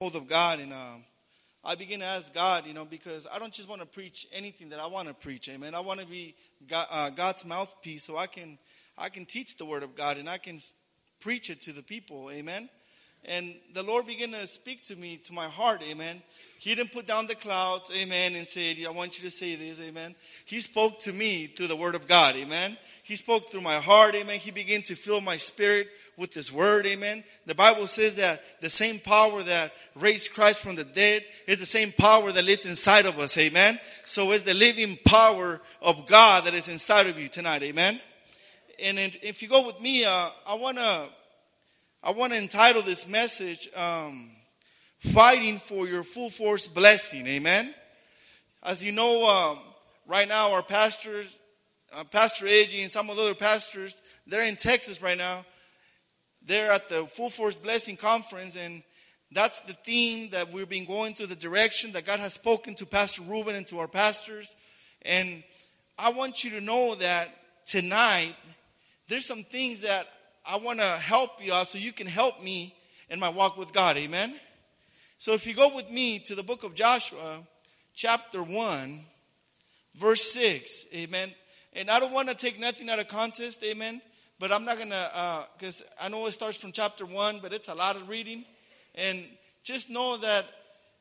hold of God, and um, I begin to ask God, you know, because I don't just want to preach anything that I want to preach, amen. I want to be God, uh, God's mouthpiece, so I can I can teach the word of God and I can preach it to the people, amen. And the Lord began to speak to me, to my heart, amen. He didn't put down the clouds, amen, and said, I want you to say this, amen. He spoke to me through the word of God, amen. He spoke through my heart, amen. He began to fill my spirit with His word, amen. The Bible says that the same power that raised Christ from the dead is the same power that lives inside of us, amen. So it's the living power of God that is inside of you tonight, amen. And if you go with me, uh, I want to I want to entitle this message, um, Fighting for Your Full Force Blessing. Amen. As you know, um, right now, our pastors, uh, Pastor Edgy and some of the other pastors, they're in Texas right now. They're at the Full Force Blessing Conference, and that's the theme that we've been going through, the direction that God has spoken to Pastor Ruben and to our pastors. And I want you to know that tonight, there's some things that I want to help you out so you can help me in my walk with God. Amen. So if you go with me to the book of Joshua, chapter 1, verse 6, amen. And I don't want to take nothing out of context, amen. But I'm not going to, because uh, I know it starts from chapter 1, but it's a lot of reading. And just know that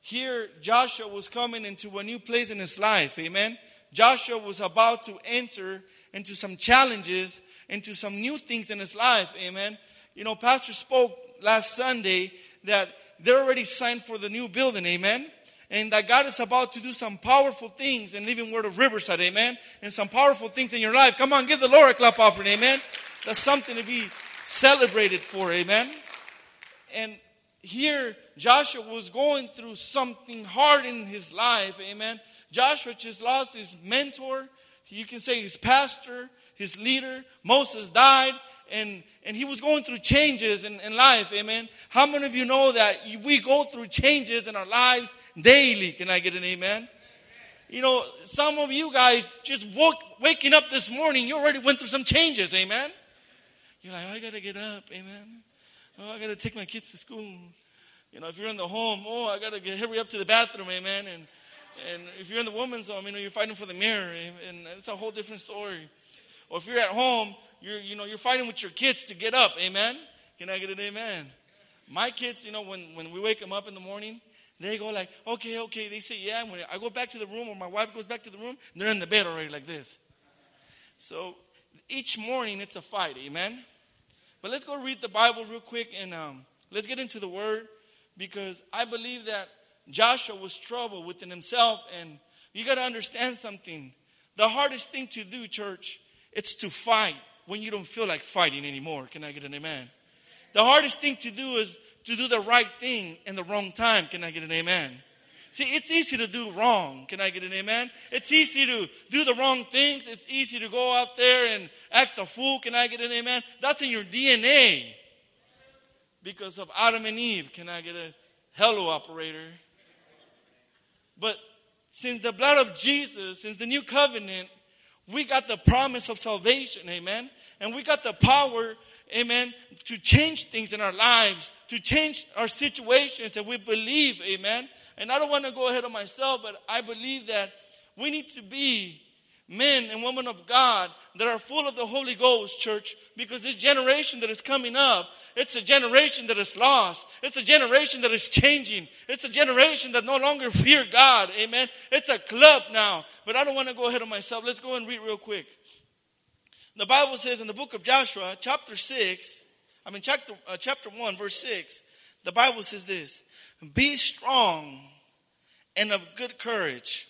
here Joshua was coming into a new place in his life, amen. Joshua was about to enter into some challenges, into some new things in his life. Amen. You know, Pastor spoke last Sunday that they're already signed for the new building. Amen. And that God is about to do some powerful things in Living Word of Riverside. Amen. And some powerful things in your life. Come on, give the Lord a clap offering. Amen. That's something to be celebrated for. Amen. And here, Joshua was going through something hard in his life. Amen. Joshua just lost his mentor. You can say his pastor, his leader. Moses died and, and he was going through changes in, in life. Amen. How many of you know that we go through changes in our lives daily? Can I get an amen? You know, some of you guys just woke, waking up this morning, you already went through some changes. Amen. You're like, oh, I got to get up. Amen. Oh, I got to take my kids to school. You know, if you're in the home, oh, I got to get, hurry up to the bathroom. Amen. And, and if you're in the woman's home, you know, you're fighting for the mirror, and it's a whole different story. Or if you're at home, you're, you know, you're fighting with your kids to get up. Amen? Can I get an amen? My kids, you know, when, when we wake them up in the morning, they go like, okay, okay. They say, yeah. When I go back to the room or my wife goes back to the room, they're in the bed already like this. So each morning it's a fight. Amen? But let's go read the Bible real quick and um, let's get into the Word because I believe that Joshua was troubled within himself. And you got to understand something. The hardest thing to do, church, it's to fight when you don't feel like fighting anymore. Can I get an amen? The hardest thing to do is to do the right thing in the wrong time. Can I get an amen? See, it's easy to do wrong. Can I get an amen? It's easy to do the wrong things. It's easy to go out there and act a fool. Can I get an amen? That's in your DNA because of Adam and Eve. Can I get a hello, operator? But since the blood of Jesus, since the new covenant, we got the promise of salvation, amen. And we got the power, amen, to change things in our lives, to change our situations, and we believe, amen. And I don't want to go ahead of myself, but I believe that we need to be men and women of God that are full of the Holy Ghost, church, because this generation that is coming up, it's a generation that is lost. It's a generation that is changing. It's a generation that no longer fear God. Amen. It's a club now. But I don't want to go ahead of myself. Let's go and read real quick. The Bible says in the book of Joshua, chapter 6, I mean, chapter, uh, chapter 1, verse 6, the Bible says this Be strong and of good courage,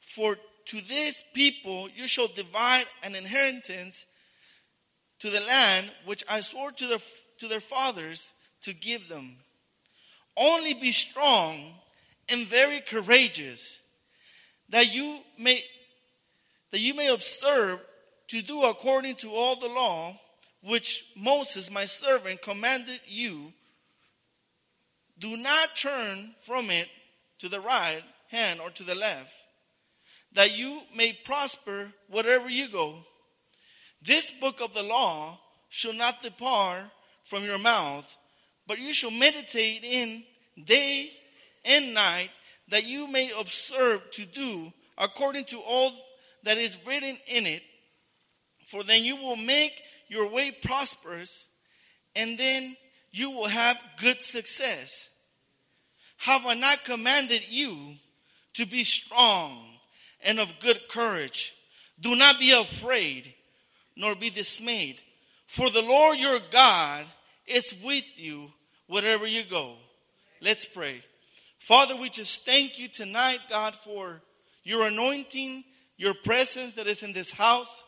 for to this people you shall divide an inheritance to the land which I swore to their, to their fathers to give them. Only be strong and very courageous, that you may that you may observe to do according to all the law which Moses my servant commanded you. Do not turn from it to the right hand or to the left that you may prosper wherever you go. This book of the law shall not depart from your mouth, but you shall meditate in day and night, that you may observe to do according to all that is written in it. For then you will make your way prosperous, and then you will have good success. Have I not commanded you to be strong and of good courage? Do not be afraid, nor be dismayed, for the Lord your God is with you wherever you go. Let's pray. Father, we just thank you tonight, God, for your anointing, your presence that is in this house.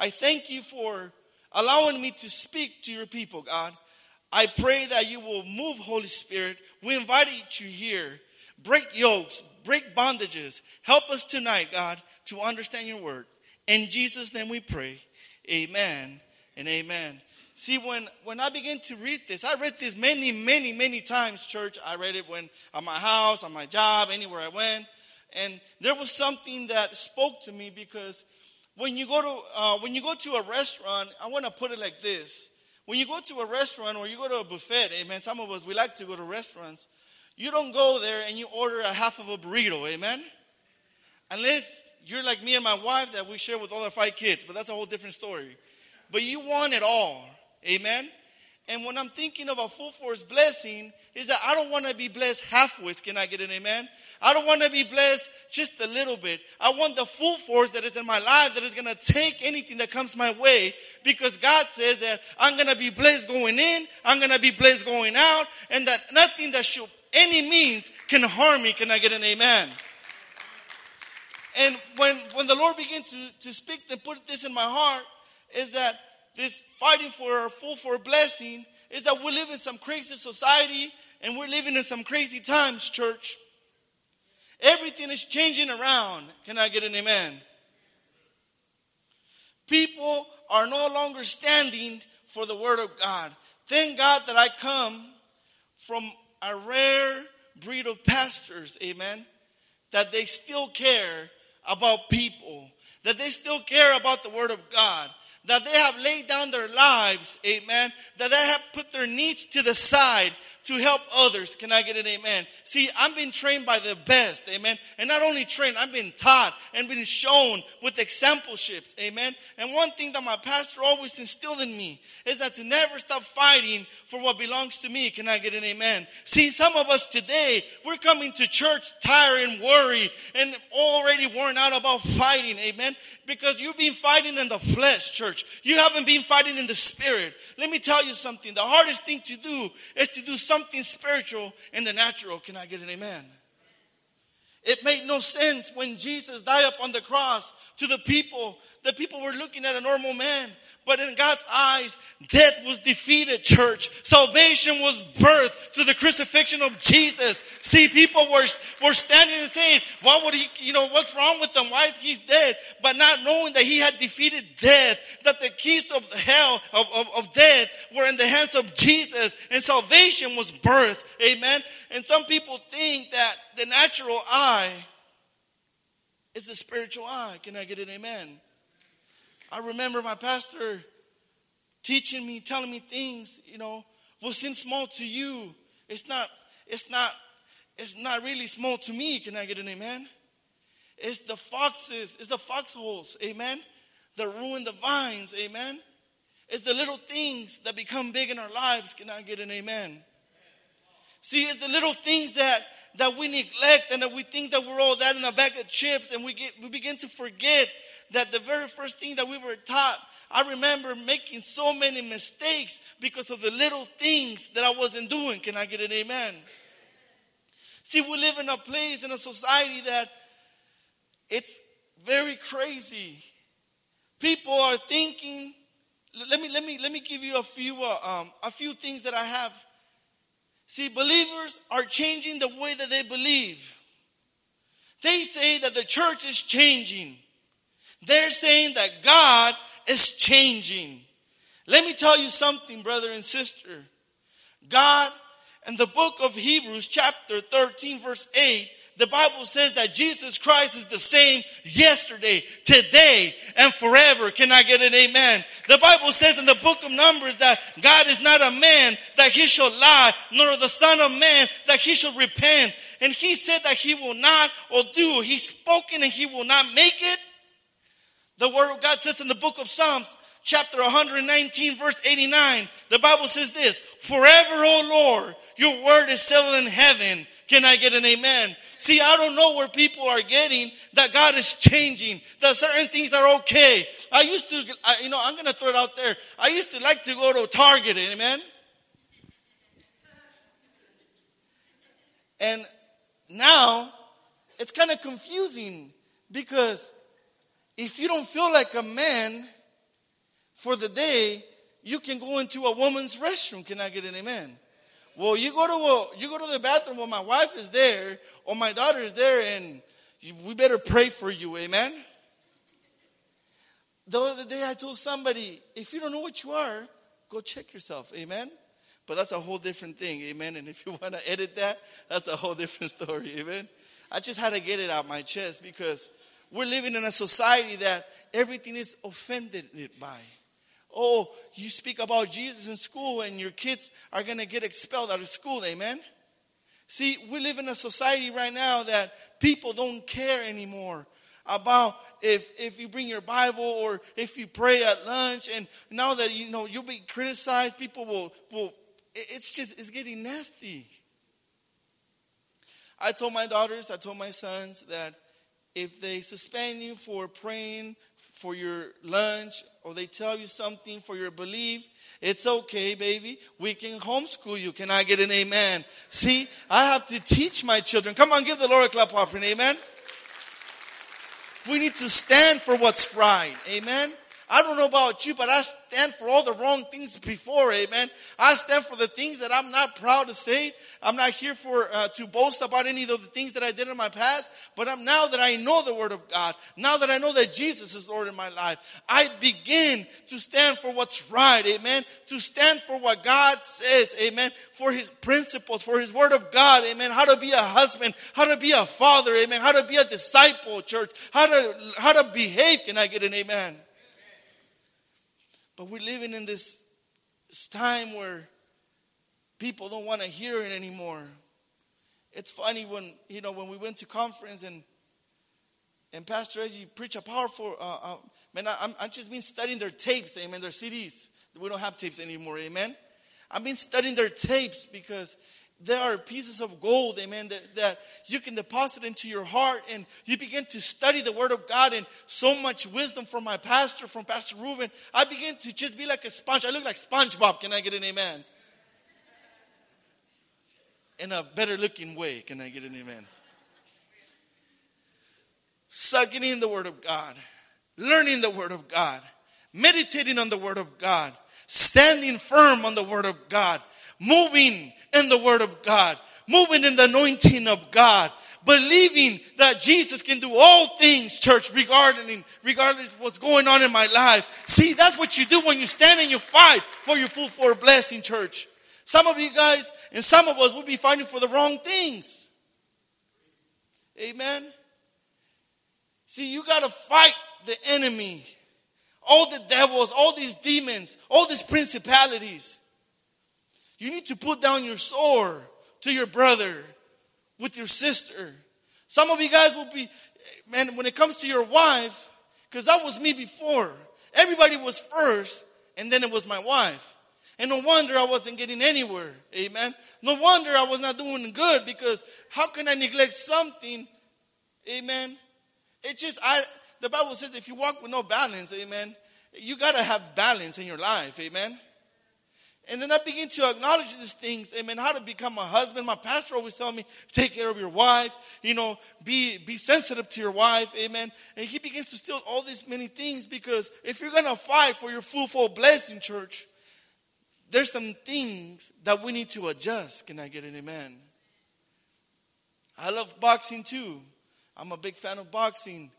I thank you for allowing me to speak to your people, God. I pray that you will move, Holy Spirit. We invite you here. Break yokes, break bondages. Help us tonight, God, to understand your word. In Jesus' name we pray. Amen and amen. See, when, when I began to read this, I read this many, many, many times, church. I read it when at my house, on my job, anywhere I went. And there was something that spoke to me because when you go to, uh, when you go to a restaurant, I want to put it like this. When you go to a restaurant or you go to a buffet, amen, some of us, we like to go to restaurants. You don't go there and you order a half of a burrito, amen? Unless you're like me and my wife that we share with all our five kids, but that's a whole different story. But you want it all. Amen. And when I'm thinking of a full force blessing, is that I don't want to be blessed halfway. Can I get an amen? I don't want to be blessed just a little bit. I want the full force that is in my life that is going to take anything that comes my way because God says that I'm going to be blessed going in, I'm going to be blessed going out, and that nothing that should any means can harm me. Can I get an amen? And when, when the Lord began to, to speak and put this in my heart, is that this fighting for a full for a blessing is that we live in some crazy society and we're living in some crazy times, church. Everything is changing around. Can I get an amen? People are no longer standing for the word of God. Thank God that I come from a rare breed of pastors, amen, that they still care about people, that they still care about the word of God, that they have laid down their lives, amen, that they have put their needs to the side to help others. Can I get an amen? See, I'm being trained by the best, amen. And not only trained, I've been taught and been shown with exampleships, amen. And one thing that my pastor always instilled in me is that to never stop fighting for what belongs to me. Can I get an amen? See, some of us today, we're coming to church tired and worried and already worn out about fighting, amen. Because you've been fighting in the flesh, church. You haven't been fighting in the spirit. Let me tell you something. The hardest thing to do is to do something spiritual in the natural. Can I get an amen? It made no sense when Jesus died up on the cross to the people. The people were looking at a normal man. But in God's eyes, death was defeated, church. Salvation was birthed through the crucifixion of Jesus. See, people were, were standing and saying, why would he, you know, what's wrong with him? Why is he dead? But not knowing that he had defeated death, that the keys of hell, of, of, of death were in the hands of Jesus and salvation was birthed. Amen. And some people think that the natural eye is the spiritual eye. Can I get an amen? I remember my pastor teaching me, telling me things, you know, will seem small to you. It's not, it's not, it's not really small to me. Can I get an amen? It's the foxes, it's the foxholes, amen? That ruin the vines, amen? It's the little things that become big in our lives. Can I get an amen? See, it's the little things that that we neglect and that we think that we're all that in a bag of chips and we get we begin to forget that the very first thing that we were taught I remember making so many mistakes because of the little things that I wasn't doing. Can I get an amen? See, we live in a place, in a society that it's very crazy. People are thinking. Let me let me let me give you a few uh, um, a few things that I have See, believers are changing the way that they believe. They say that the church is changing. They're saying that God is changing. Let me tell you something, brother and sister. God in the book of Hebrews, chapter 13, verse 8, the Bible says that Jesus Christ is the same yesterday, today, and forever. Can I get an amen? The Bible says in the book of Numbers that God is not a man that he shall lie, nor the son of man that he shall repent. And he said that he will not or do. He's spoken and he will not make it. The word of God says in the book of Psalms, chapter 119, verse 89, the Bible says this, Forever, O Lord, your word is settled in heaven. Can I get an amen? See, I don't know where people are getting that God is changing, that certain things are okay. I used to, you know, I'm going to throw it out there. I used to like to go to Target, amen? And now it's kind of confusing because if you don't feel like a man for the day, you can go into a woman's restroom. Can I get an amen? Well, you go to a, you go to the bathroom when my wife is there or my daughter is there, and we better pray for you. Amen. The other day, I told somebody, if you don't know what you are, go check yourself. Amen. But that's a whole different thing. Amen. And if you want to edit that, that's a whole different story. Amen. I just had to get it out my chest because we're living in a society that everything is offended by. Oh, you speak about Jesus in school and your kids are going to get expelled out of school. Amen. See, we live in a society right now that people don't care anymore about if if you bring your Bible or if you pray at lunch and now that you know you'll be criticized, people will will it's just it's getting nasty. I told my daughters, I told my sons that if they suspend you for praying for your lunch or they tell you something for your belief, it's okay, baby. We can homeschool you. Can I get an amen? See, I have to teach my children. Come on, give the Lord a clap offering. Amen. We need to stand for what's right. Amen. I don't know about you, but I stand for all the wrong things before, amen. I stand for the things that I'm not proud to say. I'm not here for uh, to boast about any of the things that I did in my past, but I'm now that I know the word of God, now that I know that Jesus is Lord in my life, I begin to stand for what's right, amen. To stand for what God says, amen. For his principles, for his word of God, amen. How to be a husband, how to be a father, amen. How to be a disciple, church. How to how to behave. Can I get an amen? But we're living in this, time where people don't want to hear it anymore. It's funny when, you know, when we went to conference and and Pastor Reggie preached a powerful, uh, uh, man, I, am I've just been studying their tapes, amen, their CDs. We don't have tapes anymore, amen. I've been studying their tapes because there are pieces of gold, amen, that, that you can deposit into your heart and you begin to study the Word of God and so much wisdom from my pastor, from Pastor Ruben. I begin to just be like a sponge. I look like SpongeBob. Can I get an amen? In a better looking way. Can I get an amen? Sucking in the Word of God, learning the Word of God, meditating on the Word of God, standing firm on the Word of God, moving in the Word of God, moving in the anointing of God, believing that Jesus can do all things, church, regarding, regardless of what's going on in my life. See, that's what you do when you stand and you fight for your full for blessing, church. Some of you guys and some of us will be fighting for the wrong things. Amen. See, you got to fight the enemy, all the devils, all these demons, all these principalities. You need to put down your sword to your brother with your sister. Some of you guys will be, man, when it comes to your wife, because that was me before. Everybody was first, and then it was my wife. And no wonder I wasn't getting anywhere. Amen. No wonder I was not doing good because how can I neglect something? Amen. It just, I, the Bible says if you walk with no balance, amen, you got to have balance in your life. Amen. And then I begin to acknowledge these things, amen, how to become a husband. My pastor always tell me, take care of your wife, you know, be, be sensitive to your wife, amen. And he begins to steal all these many things because if you're going to fight for your full, full blessing, church, there's some things that we need to adjust. Can I get an amen? I love boxing too. I'm a big fan of boxing.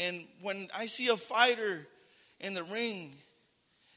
And when I see a fighter in the ring,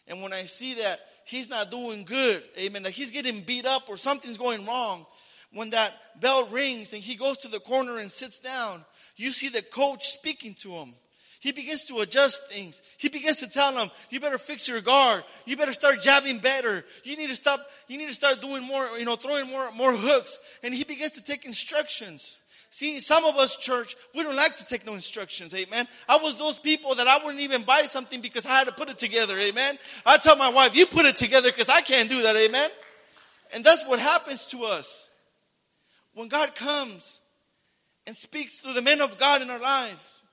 and when I see that he's not doing good, amen, that he's getting beat up or something's going wrong, when that bell rings and he goes to the corner and sits down, you see the coach speaking to him. He begins to adjust things. He begins to tell him, you better fix your guard. You better start jabbing better. You need to stop, you need to start doing more, you know, throwing more, more hooks. And he begins to take instructions. See, some of us, church, we don't like to take no instructions, amen. I was those people that I wouldn't even buy something because I had to put it together, amen. I tell my wife, you put it together because I can't do that, amen. And that's what happens to us. When God comes and speaks through the men of God in our life,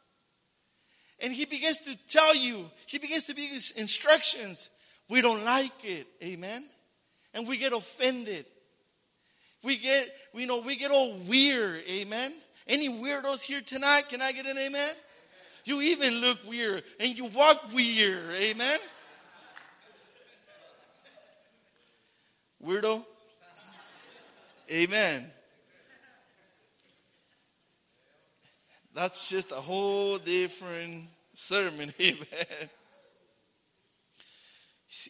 and He begins to tell you, He begins to give instructions, we don't like it, amen. And we get offended. We get, you know, we get all weird, amen. Any weirdos here tonight? Can I get an amen? You even look weird and you walk weird, amen. Weirdo? Amen. That's just a whole different sermon. Amen.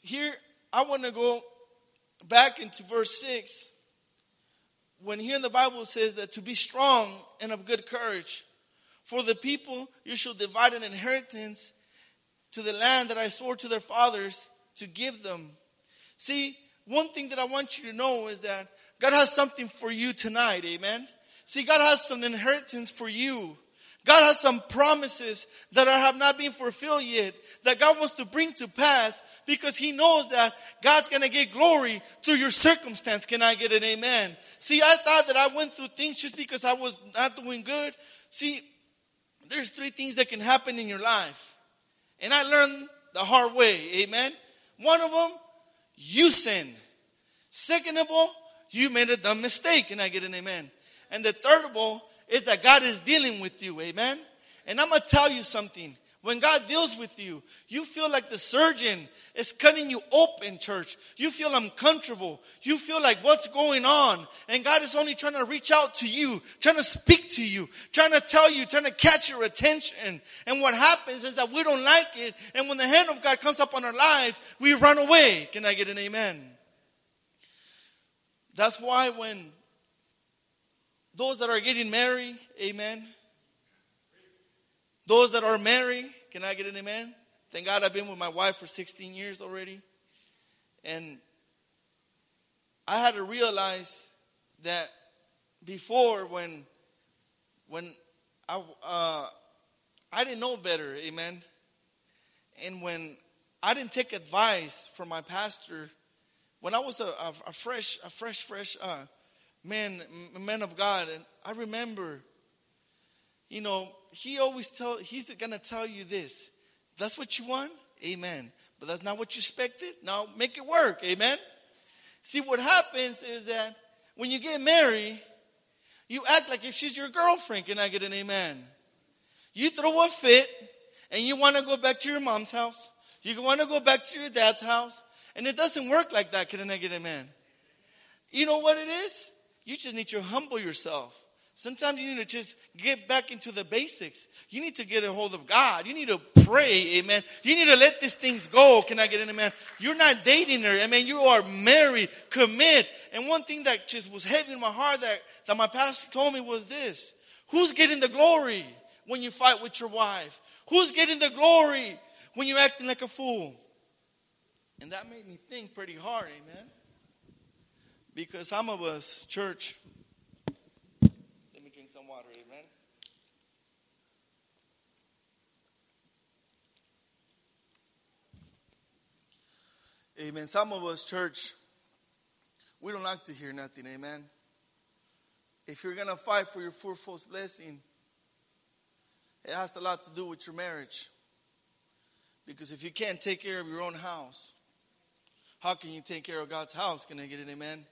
Here, I want to go back into verse 6 when here in the Bible says that to be strong and of good courage. For the people you shall divide an inheritance to the land that I swore to their fathers to give them. See, one thing that I want you to know is that God has something for you tonight, amen? See, God has some inheritance for you. God has some promises that have not been fulfilled yet that God wants to bring to pass because He knows that God's going to get glory through your circumstance. Can I get an amen? See, I thought that I went through things just because I was not doing good. See, there's three things that can happen in your life. And I learned the hard way. Amen. One of them, you sin. Second of all, you made a dumb mistake. And I get an amen. And the third of all, is that God is dealing with you. Amen. And I'm going to tell you something. When God deals with you, you feel like the surgeon is cutting you open, church. You feel uncomfortable. You feel like what's going on? And God is only trying to reach out to you, trying to speak to you, trying to tell you, trying to catch your attention. And what happens is that we don't like it. And when the hand of God comes up on our lives, we run away. Can I get an amen? That's why when those that are getting married, amen. Those that are married, can I get an amen? Thank God I've been with my wife for 16 years already. And I had to realize that before when when I uh, I didn't know better, amen. And when I didn't take advice from my pastor, when I was a, a, a fresh, a fresh, fresh uh, man, man of God. And I remember, you know, he always tell, he's to tell you this. That's what you want? Amen. But that's not what you expected? Now make it work. Amen. See, what happens is that when you get married, you act like if she's your girlfriend. Can I get an amen? You throw a fit and you want to go back to your mom's house. You want to go back to your dad's house. And it doesn't work like that. Can I get an amen? You know what it is? You just need to humble yourself. Sometimes you need to just get back into the basics. You need to get a hold of God. You need to pray, amen. You need to let these things go. Can I get in, amen? You're not dating her, amen. You are married, commit. And one thing that just was heavy in my heart that, that my pastor told me was this. Who's getting the glory when you fight with your wife? Who's getting the glory when you're acting like a fool? And that made me think pretty hard, amen. Because some of us, church, let me drink some water, amen. Amen. Some of us, church, we don't like to hear nothing, amen. If you're going to fight for your fourfold blessing, it has a lot to do with your marriage. Because if you can't take care of your own house, how can you take care of God's house? Can I get an amen?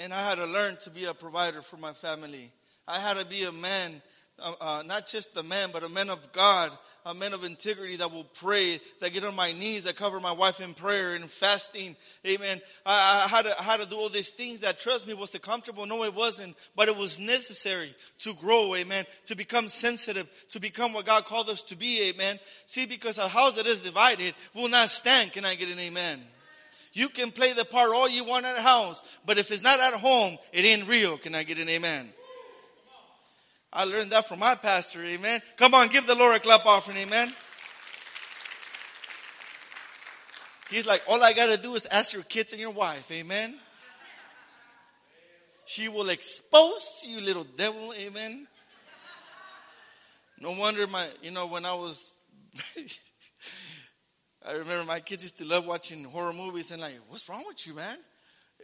And I had to learn to be a provider for my family. I had to be a man, uh, uh, not just a man, but a man of God, a man of integrity that will pray, that get on my knees, that cover my wife in prayer and fasting. Amen. I, I, had to, I had to do all these things that, trust me, was it comfortable? No, it wasn't. But it was necessary to grow. Amen. To become sensitive, to become what God called us to be. Amen. See, because a house that is divided will not stand. Can I get an amen? You can play the part all you want at house, but if it's not at home, it ain't real. Can I get an amen? I learned that from my pastor, amen. Come on, give the Lord a clap offering, amen. He's like, all I gotta do is ask your kids and your wife, amen. She will expose you, little devil, amen. No wonder my, you know, when I was, I remember my kids used to love watching horror movies and like, what's wrong with you, man?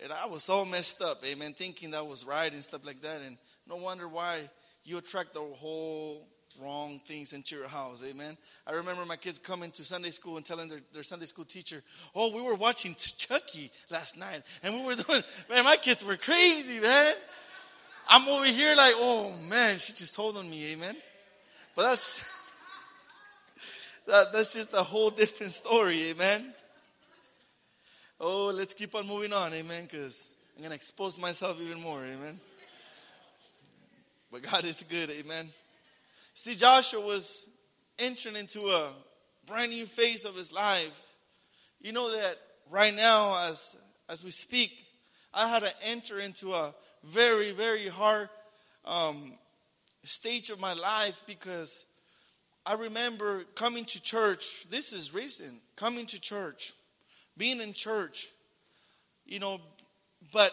And I was all messed up, amen, thinking that was right and stuff like that. And no wonder why you attract the whole wrong things into your house. Amen. I remember my kids coming to Sunday school and telling their, their Sunday school teacher, Oh, we were watching Chucky last night. And we were doing, man, my kids were crazy, man. I'm over here like, oh man, she just told on me, amen. But that's that, that's just a whole different story, amen. Oh, let's keep on moving on, amen, because I'm gonna expose myself even more, amen. But God is good, amen. See, Joshua was entering into a brand new phase of his life. You know that right now, as as we speak, I had to enter into a very, very hard um, stage of my life because I remember coming to church. This is recent. Coming to church, being in church, you know, but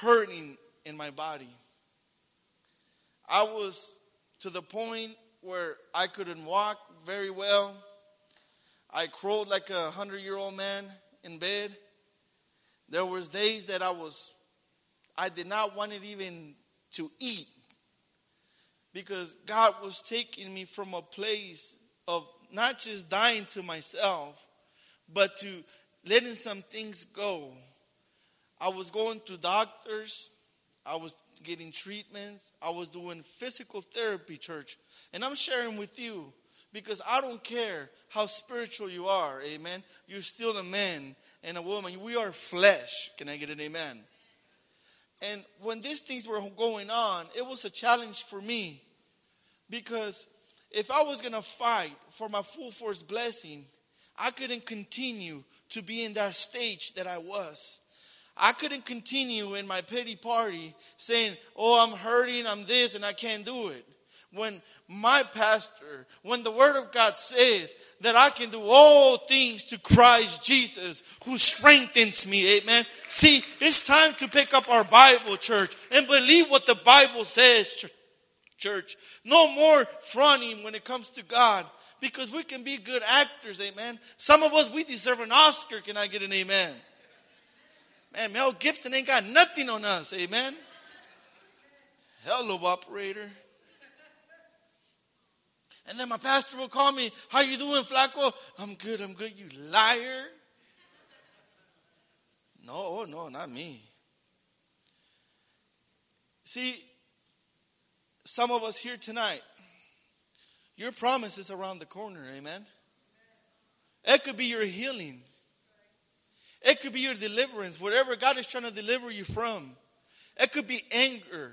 hurting in my body. I was to the point where I couldn't walk very well. I crawled like a hundred year old man in bed. There was days that I was, I did not want it even to eat because God was taking me from a place of not just dying to myself, but to letting some things go. I was going to doctors. I was getting treatments. I was doing physical therapy, church. And I'm sharing with you because I don't care how spiritual you are, amen. You're still a man and a woman. We are flesh. Can I get an amen? And when these things were going on, it was a challenge for me because if I was going to fight for my full force blessing, I couldn't continue to be in that stage that I was. I couldn't continue in my pity party saying, Oh, I'm hurting, I'm this, and I can't do it. When my pastor, when the word of God says that I can do all things to Christ Jesus who strengthens me, amen. See, it's time to pick up our Bible, church, and believe what the Bible says, church. No more fronting when it comes to God because we can be good actors, amen. Some of us, we deserve an Oscar. Can I get an amen? Man, Mel Gibson ain't got nothing on us. Amen. Hello, operator. And then my pastor will call me, How you doing, Flaco? I'm good, I'm good, you liar. No, oh, no, not me. See, some of us here tonight, your promise is around the corner, amen. It could be your healing. It could be your deliverance, whatever God is trying to deliver you from. It could be anger.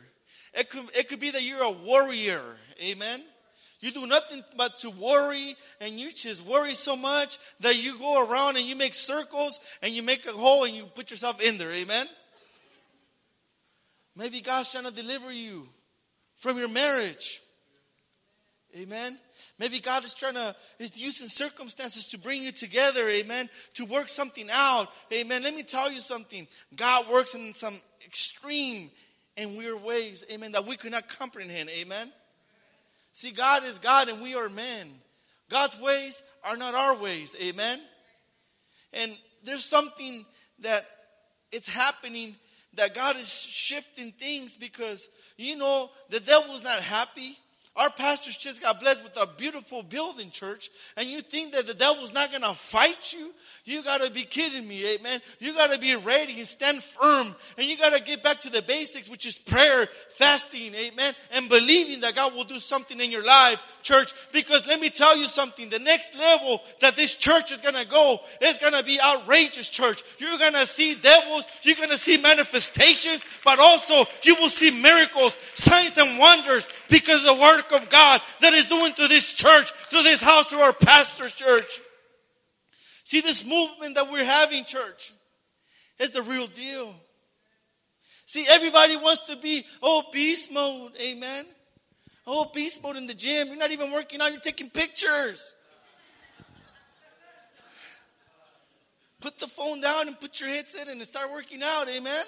It could, it could be that you're a warrior. Amen. You do nothing but to worry and you just worry so much that you go around and you make circles and you make a hole and you put yourself in there. Amen. Maybe God's trying to deliver you from your marriage. Amen. Maybe God is trying to, is using circumstances to bring you together, amen, to work something out, amen. Let me tell you something. God works in some extreme and weird ways, amen, that we could not comprehend, amen. See, God is God and we are men. God's ways are not our ways, amen. And there's something that it's happening that God is shifting things because, you know, the devil's not happy. Our pastors just got blessed with a beautiful building, church, and you think that the devil's not going to fight you? You got to be kidding me, amen. You got to be ready and stand firm. And you got to get back to the basics, which is prayer, fasting, amen, and believing that God will do something in your life, church. Because let me tell you something the next level that this church is to go is to be outrageous, church. You're to see devils, you're to see manifestations, but also you will see miracles, signs, and wonders because the work of God that is doing to this church, to this house, to our pastor's church. See this movement that we're having, church. It's the real deal. See, everybody wants to be, oh, beast mode. Amen. Oh, beast mode in the gym. You're not even working out, you're taking pictures. Put the phone down and put your headset in and start working out. Amen.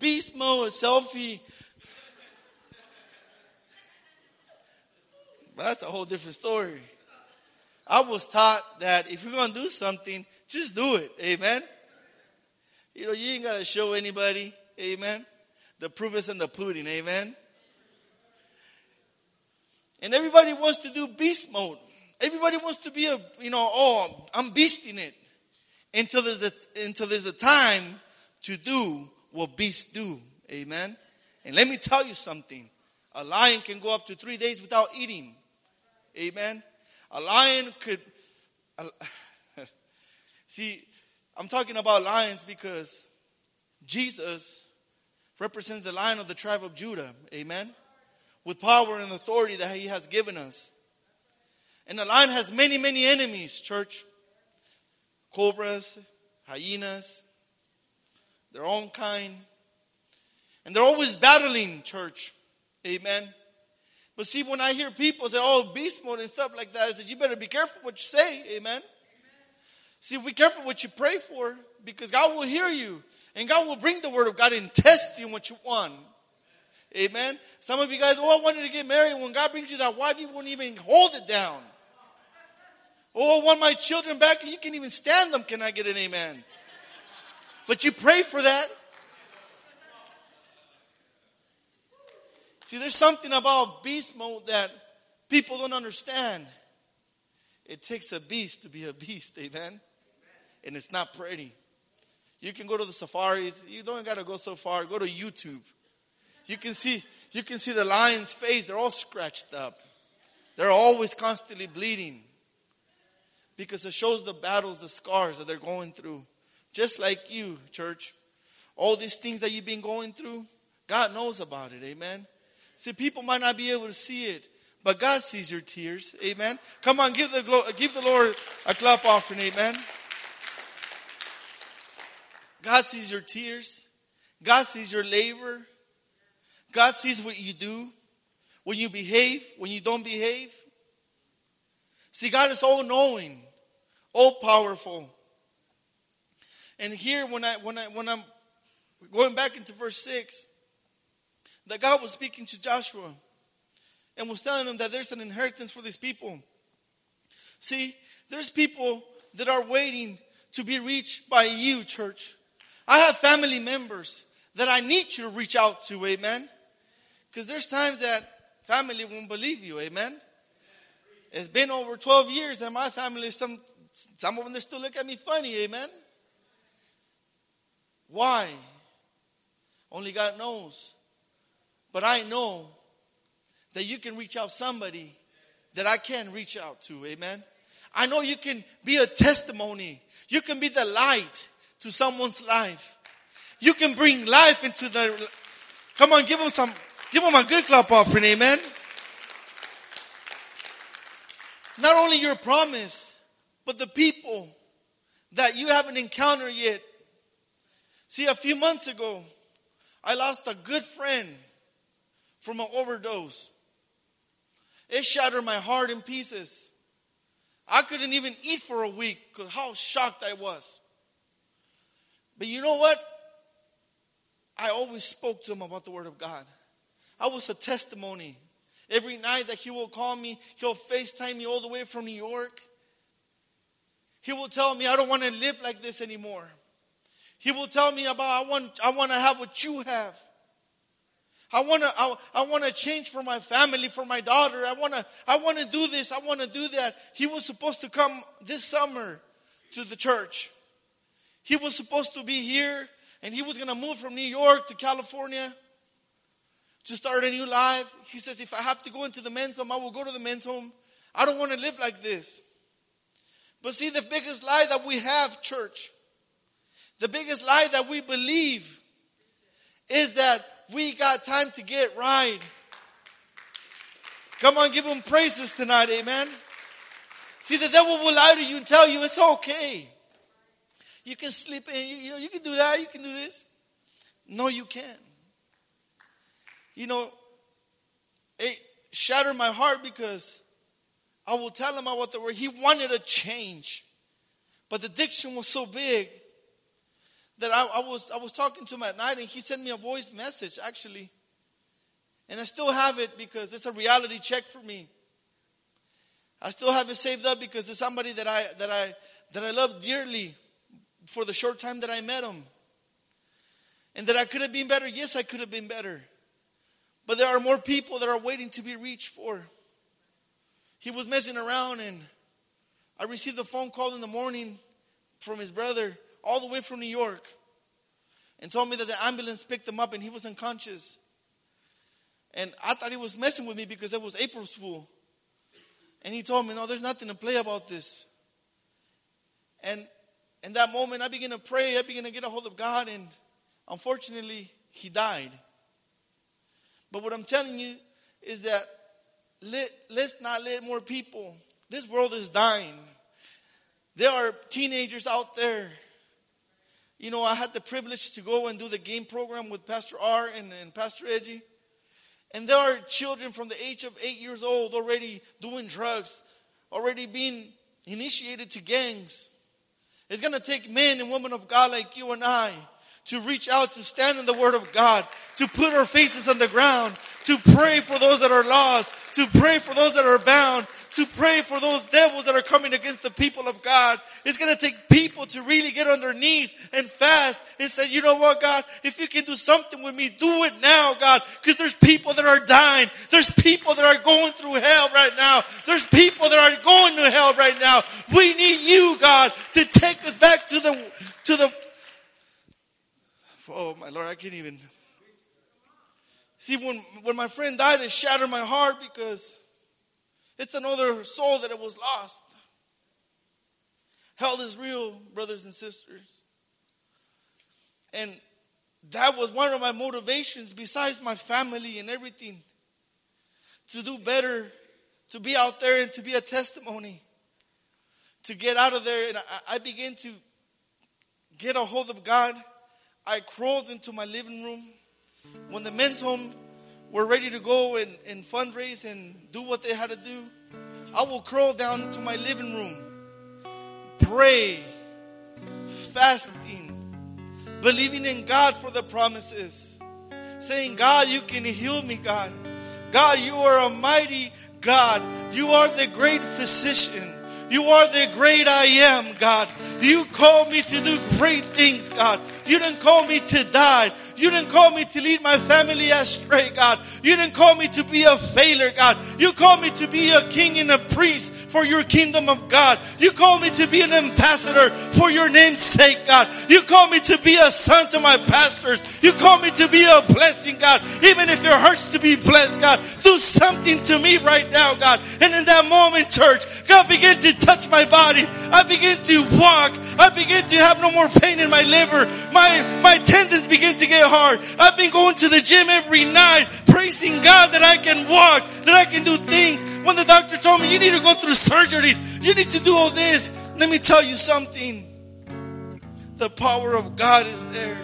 Beast mode, selfie. But that's a whole different story. I was taught that if you're going to do something, just do it. Amen. You know, you ain't got to show anybody. Amen. The proof is in the pudding. Amen. And everybody wants to do beast mode. Everybody wants to be a, you know, oh, I'm beasting it. Until there's the, until there's the time to do what beasts do. Amen. And let me tell you something. A lion can go up to three days without eating. Amen. A lion could, see, I'm talking about lions because Jesus represents the lion of the tribe of Judah. Amen. With power and authority that he has given us. And the lion has many, many enemies, church. Cobras, hyenas, their own kind. And they're always battling, church. Amen. But see, when I hear people say, oh, beast mode and stuff like that, I said, you better be careful what you say. Amen. Amen. See, be careful what you pray for because God will hear you and God will bring the word of God and test you what you want. Amen. Some of you guys, oh, I wanted to get married. When God brings you that wife, you won't even hold it down. Oh, I want my children back and you can't even stand them. Can I get an amen? But you pray for that. See, there's something about beast mode that people don't understand. It takes a beast to be a beast, amen? And it's not pretty. You can go to the safaris. You don't got to go so far. Go to YouTube. You can see you can see the lion's face. They're all scratched up. They're always constantly bleeding because it shows the battles, the scars that they're going through. Just like you, church. All these things that you've been going through, God knows about it. Amen. See, people might not be able to see it, but God sees your tears. Amen. Come on, give the, give the Lord a clap offering. Amen. God sees your tears. God sees your labor. God sees what you do when you behave, when you don't behave. See, God is all knowing, all powerful. And here, when I when I when I'm going back into verse six, that God was speaking to Joshua and was telling him that there's an inheritance for these people. See, there's people that are waiting to be reached by you, church. I have family members that I need you to reach out to, amen? Because there's times that family won't believe you, amen? It's been over 12 years and my family, some, some of them, they still look at me funny, amen? Why? Only God knows. But I know that you can reach out somebody that I can reach out to. Amen. I know you can be a testimony. You can be the light to someone's life. You can bring life into the. Come on, give them some. Give them a good clap offering. Amen. Not only your promise, but the people that you haven't encountered yet. See, a few months ago, I lost a good friend from an overdose. It shattered my heart in pieces. I couldn't even eat for a week because how shocked I was. But you know what? I always spoke to him about the Word of God. I was a testimony. Every night that he will call me, he'll FaceTime me all the way from New York. He will tell me, I don't want to live like this anymore. He will tell me about, I want, I want to have what you have. I want to I, I want to change for my family, for my daughter. I want to I want to do this. I want to do that. He was supposed to come this summer to the church. He was supposed to be here and he was going to move from New York to California to start a new life. He says if I have to go into the men's home, I will go to the men's home. I don't want to live like this. But see the biggest lie that we have, church, the biggest lie that we believe is that we got time to get right. Come on, give him praises tonight, amen. See, the devil will lie to you and tell you it's okay. You can sleep in, you, know, you can do that, you can do this. No, you can't. You know, it shattered my heart because I will tell him about the word. He wanted a change. But the addiction was so big that I, I, was I was talking to him at night and he sent me a voice message actually. And I still have it because it's a reality check for me. I still have it saved up because it's somebody that I that I that I love dearly for the short time that I met him. And that I could have been better. Yes, I could have been better. But there are more people that are waiting to be reached for. He was messing around and I received a phone call in the morning from his brother all the way from New York and told me that the ambulance picked him up and he was unconscious. And I thought he was messing with me because it was April's Fool. And he told me, No, there's nothing to play about this. And in that moment, I began to pray. I began to get a hold of God. And unfortunately, he died. But what I'm telling you is that let, let's not let more people, this world is dying. There are teenagers out there. You know, I had the privilege to go and do the game program with Pastor R and, and Pastor Edgy. And there are children from the age of eight years old already doing drugs, already being initiated to gangs. It's going to take men and women of God like you and I to reach out, to stand in the Word of God, to put our faces on the ground, to pray for those that are lost, to pray for those that are bound, to pray for those devils that are coming against the people of God. It's going to take people to really get on their knees and fast and say, you know what, God, if you can do something with me, do it now, God, because there's people that are dying. There's people that are going through hell right now. There's people that are going to hell right now. We need you, God, to take us back to the, to the, oh my Lord, I can't even. See, when, when my friend died, it shattered my heart because it's another soul that it was lost. Hell is real, brothers and sisters. And that was one of my motivations, besides my family and everything, to do better, to be out there and to be a testimony, to get out of there. And I, I began to get a hold of God. I crawled into my living room. When the men's home were ready to go and, and fundraise and do what they had to do, I will crawl down to my living room, pray, fasting, believing in God for the promises, saying, God, you can heal me, God. God, you are a mighty God. You are the great physician. You are the great I am, God. You called me to do great things, God. You didn't call me to die. You didn't call me to lead my family astray, God. You didn't call me to be a failure, God. You called me to be a king and a priest for your kingdom of God. You called me to be an ambassador for your name's sake, God. You called me to be a son to my pastors. You called me to be a blessing, God. Even if it hurts to be blessed, God, do something to me right now, God. And in church, God began to touch my body. I began to walk. I began to have no more pain in my liver. My, my tendons begin to get hard. I've been going to the gym every night, praising God that I can walk, that I can do things. When the doctor told me, you need to go through surgeries, you need to do all this. Let me tell you something. The power of God is there.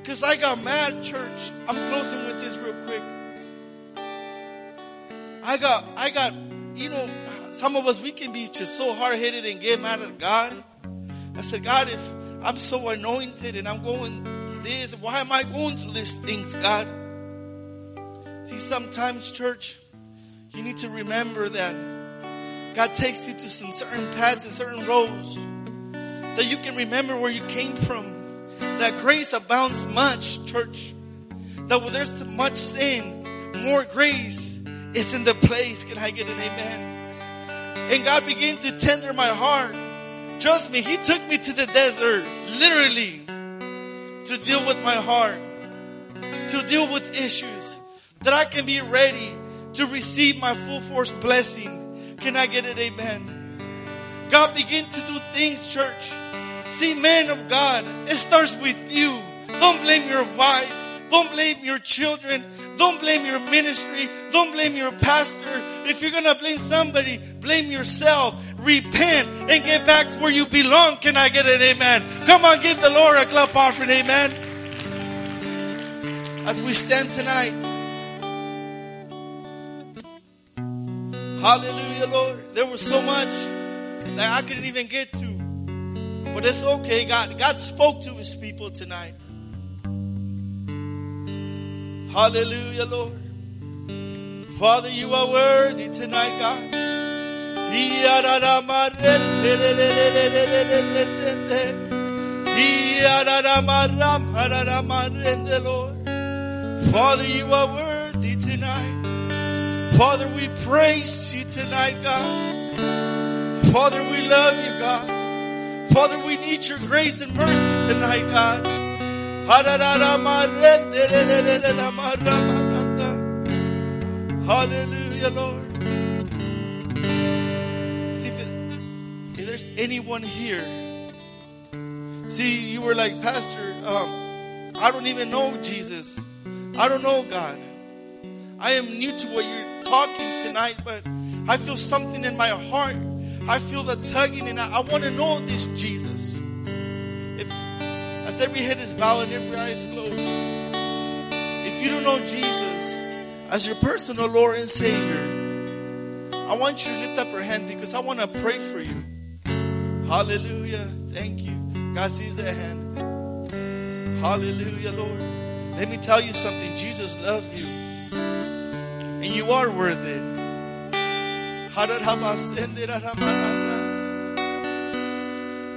Because I got mad, church. I'm closing with this real quick. I got, I got, you know, some of us, we can be just so hard headed and get mad at God. I said, God, if I'm so anointed and I'm going this, why am I going through these things, God? See, sometimes, church, you need to remember that God takes you to some certain paths and certain roads that you can remember where you came from. That grace abounds much, church. That where there's much sin, more grace is in the place. Can I get an amen? And God began to tender my heart Trust me, He took me to the desert, literally, to deal with my heart, to deal with issues, that I can be ready to receive my full force blessing. Can I get it? Amen. God began to do things, church. See, man of God, it starts with you. Don't blame your wife. Don't blame your children. Don't blame your ministry. Don't blame your pastor. If you're going to blame somebody, blame yourself. Repent and get back to where you belong. Can I get an amen? Come on, give the Lord a clap offering. Amen. As we stand tonight. Hallelujah, Lord. There was so much that I couldn't even get to. But it's okay. God, God spoke to his people tonight. Hallelujah, Lord. Father, you are worthy tonight, God. Lord. Father, you are worthy tonight. Father, we praise you tonight, God. Father, we love you, God. Father, we need your grace and mercy tonight, God. Hallelujah, Lord. See, if, it, if there's anyone here, see, you were like, Pastor, um, I don't even know Jesus. I don't know God. I am new to what you're talking tonight, but I feel something in my heart. I feel the tugging, and I, I want to know this Jesus. As every head is bowed and every eye is closed, if you don't know Jesus as your personal Lord and Savior, I want you to lift up your hand because I want to pray for you. Hallelujah. Thank you. God sees the hand. Hallelujah, Lord. Let me tell you something. Jesus loves you. And you are worth it.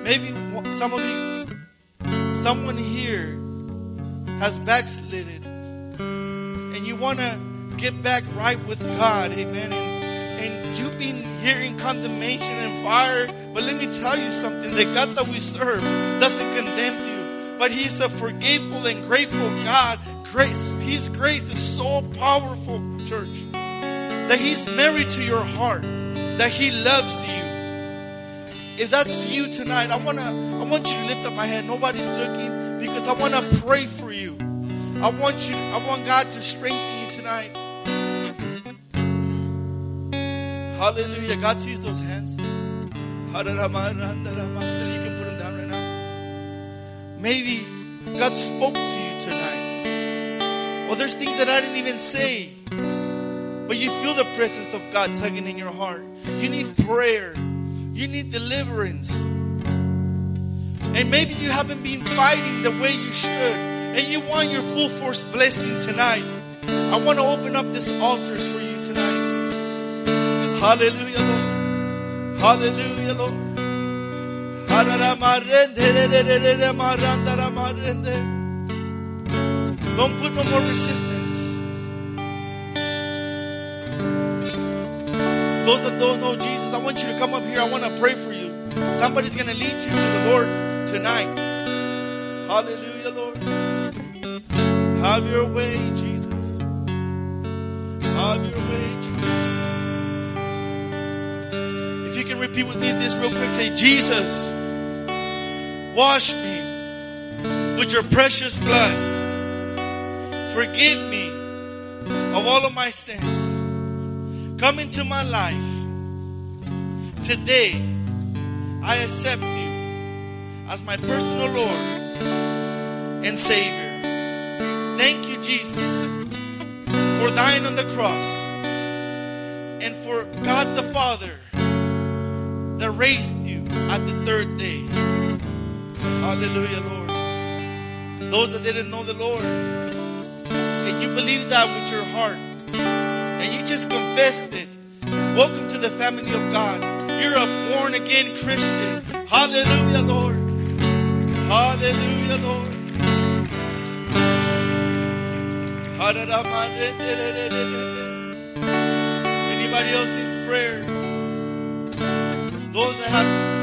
Maybe some of you, someone here has backslidden and you want to get back right with God. Amen. And, and you've been hearing condemnation and fire. But let me tell you something the God that we serve doesn't condemn you, but He's a forgiveful and grateful God. Grace, His grace is so powerful, church, that He's married to your heart, that He loves you. If that's you tonight, I wanna I want you to lift up my hand. Nobody's looking because I wanna pray for you. I want you, I want God to strengthen you tonight. Hallelujah. God sees those hands. You can put them down right now. Maybe God spoke to you tonight. Well, there's things that I didn't even say. But you feel the presence of God tugging in your heart. You need prayer. You need deliverance. And maybe you haven't been fighting the way you should. And you want your full force blessing tonight. I want to open up these altars for you tonight. Hallelujah, Lord. Hallelujah, Lord. Don't put no more resistance. Those that don't know Jesus, I want you to come up here. I want to pray for you. Somebody's going to lead you to the Lord tonight. Hallelujah, Lord. Have your way, Jesus. Have your way, Jesus. If you can repeat with me this real quick, say, Jesus, wash me with your precious blood. Forgive me of all of my sins. Come into my life. Today, I accept as my personal Lord and Savior. Thank you, Jesus, for dying on the cross and for God the Father that raised you at the third day. Hallelujah, Lord. Those that didn't know the Lord, and you believe that with your heart, and you just confessed it, welcome to the family of God. You're a born again Christian. Hallelujah, Lord. Hallelujah, Lord. If anybody else needs prayer, those that have